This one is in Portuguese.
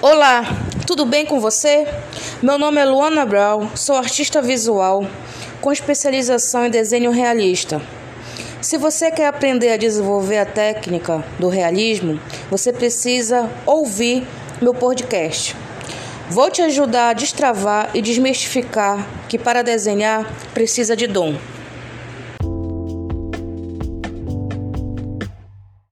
Olá, tudo bem com você? Meu nome é Luana Brown, sou artista visual com especialização em desenho realista. Se você quer aprender a desenvolver a técnica do realismo, você precisa ouvir meu podcast. Vou te ajudar a destravar e desmistificar que para desenhar precisa de dom.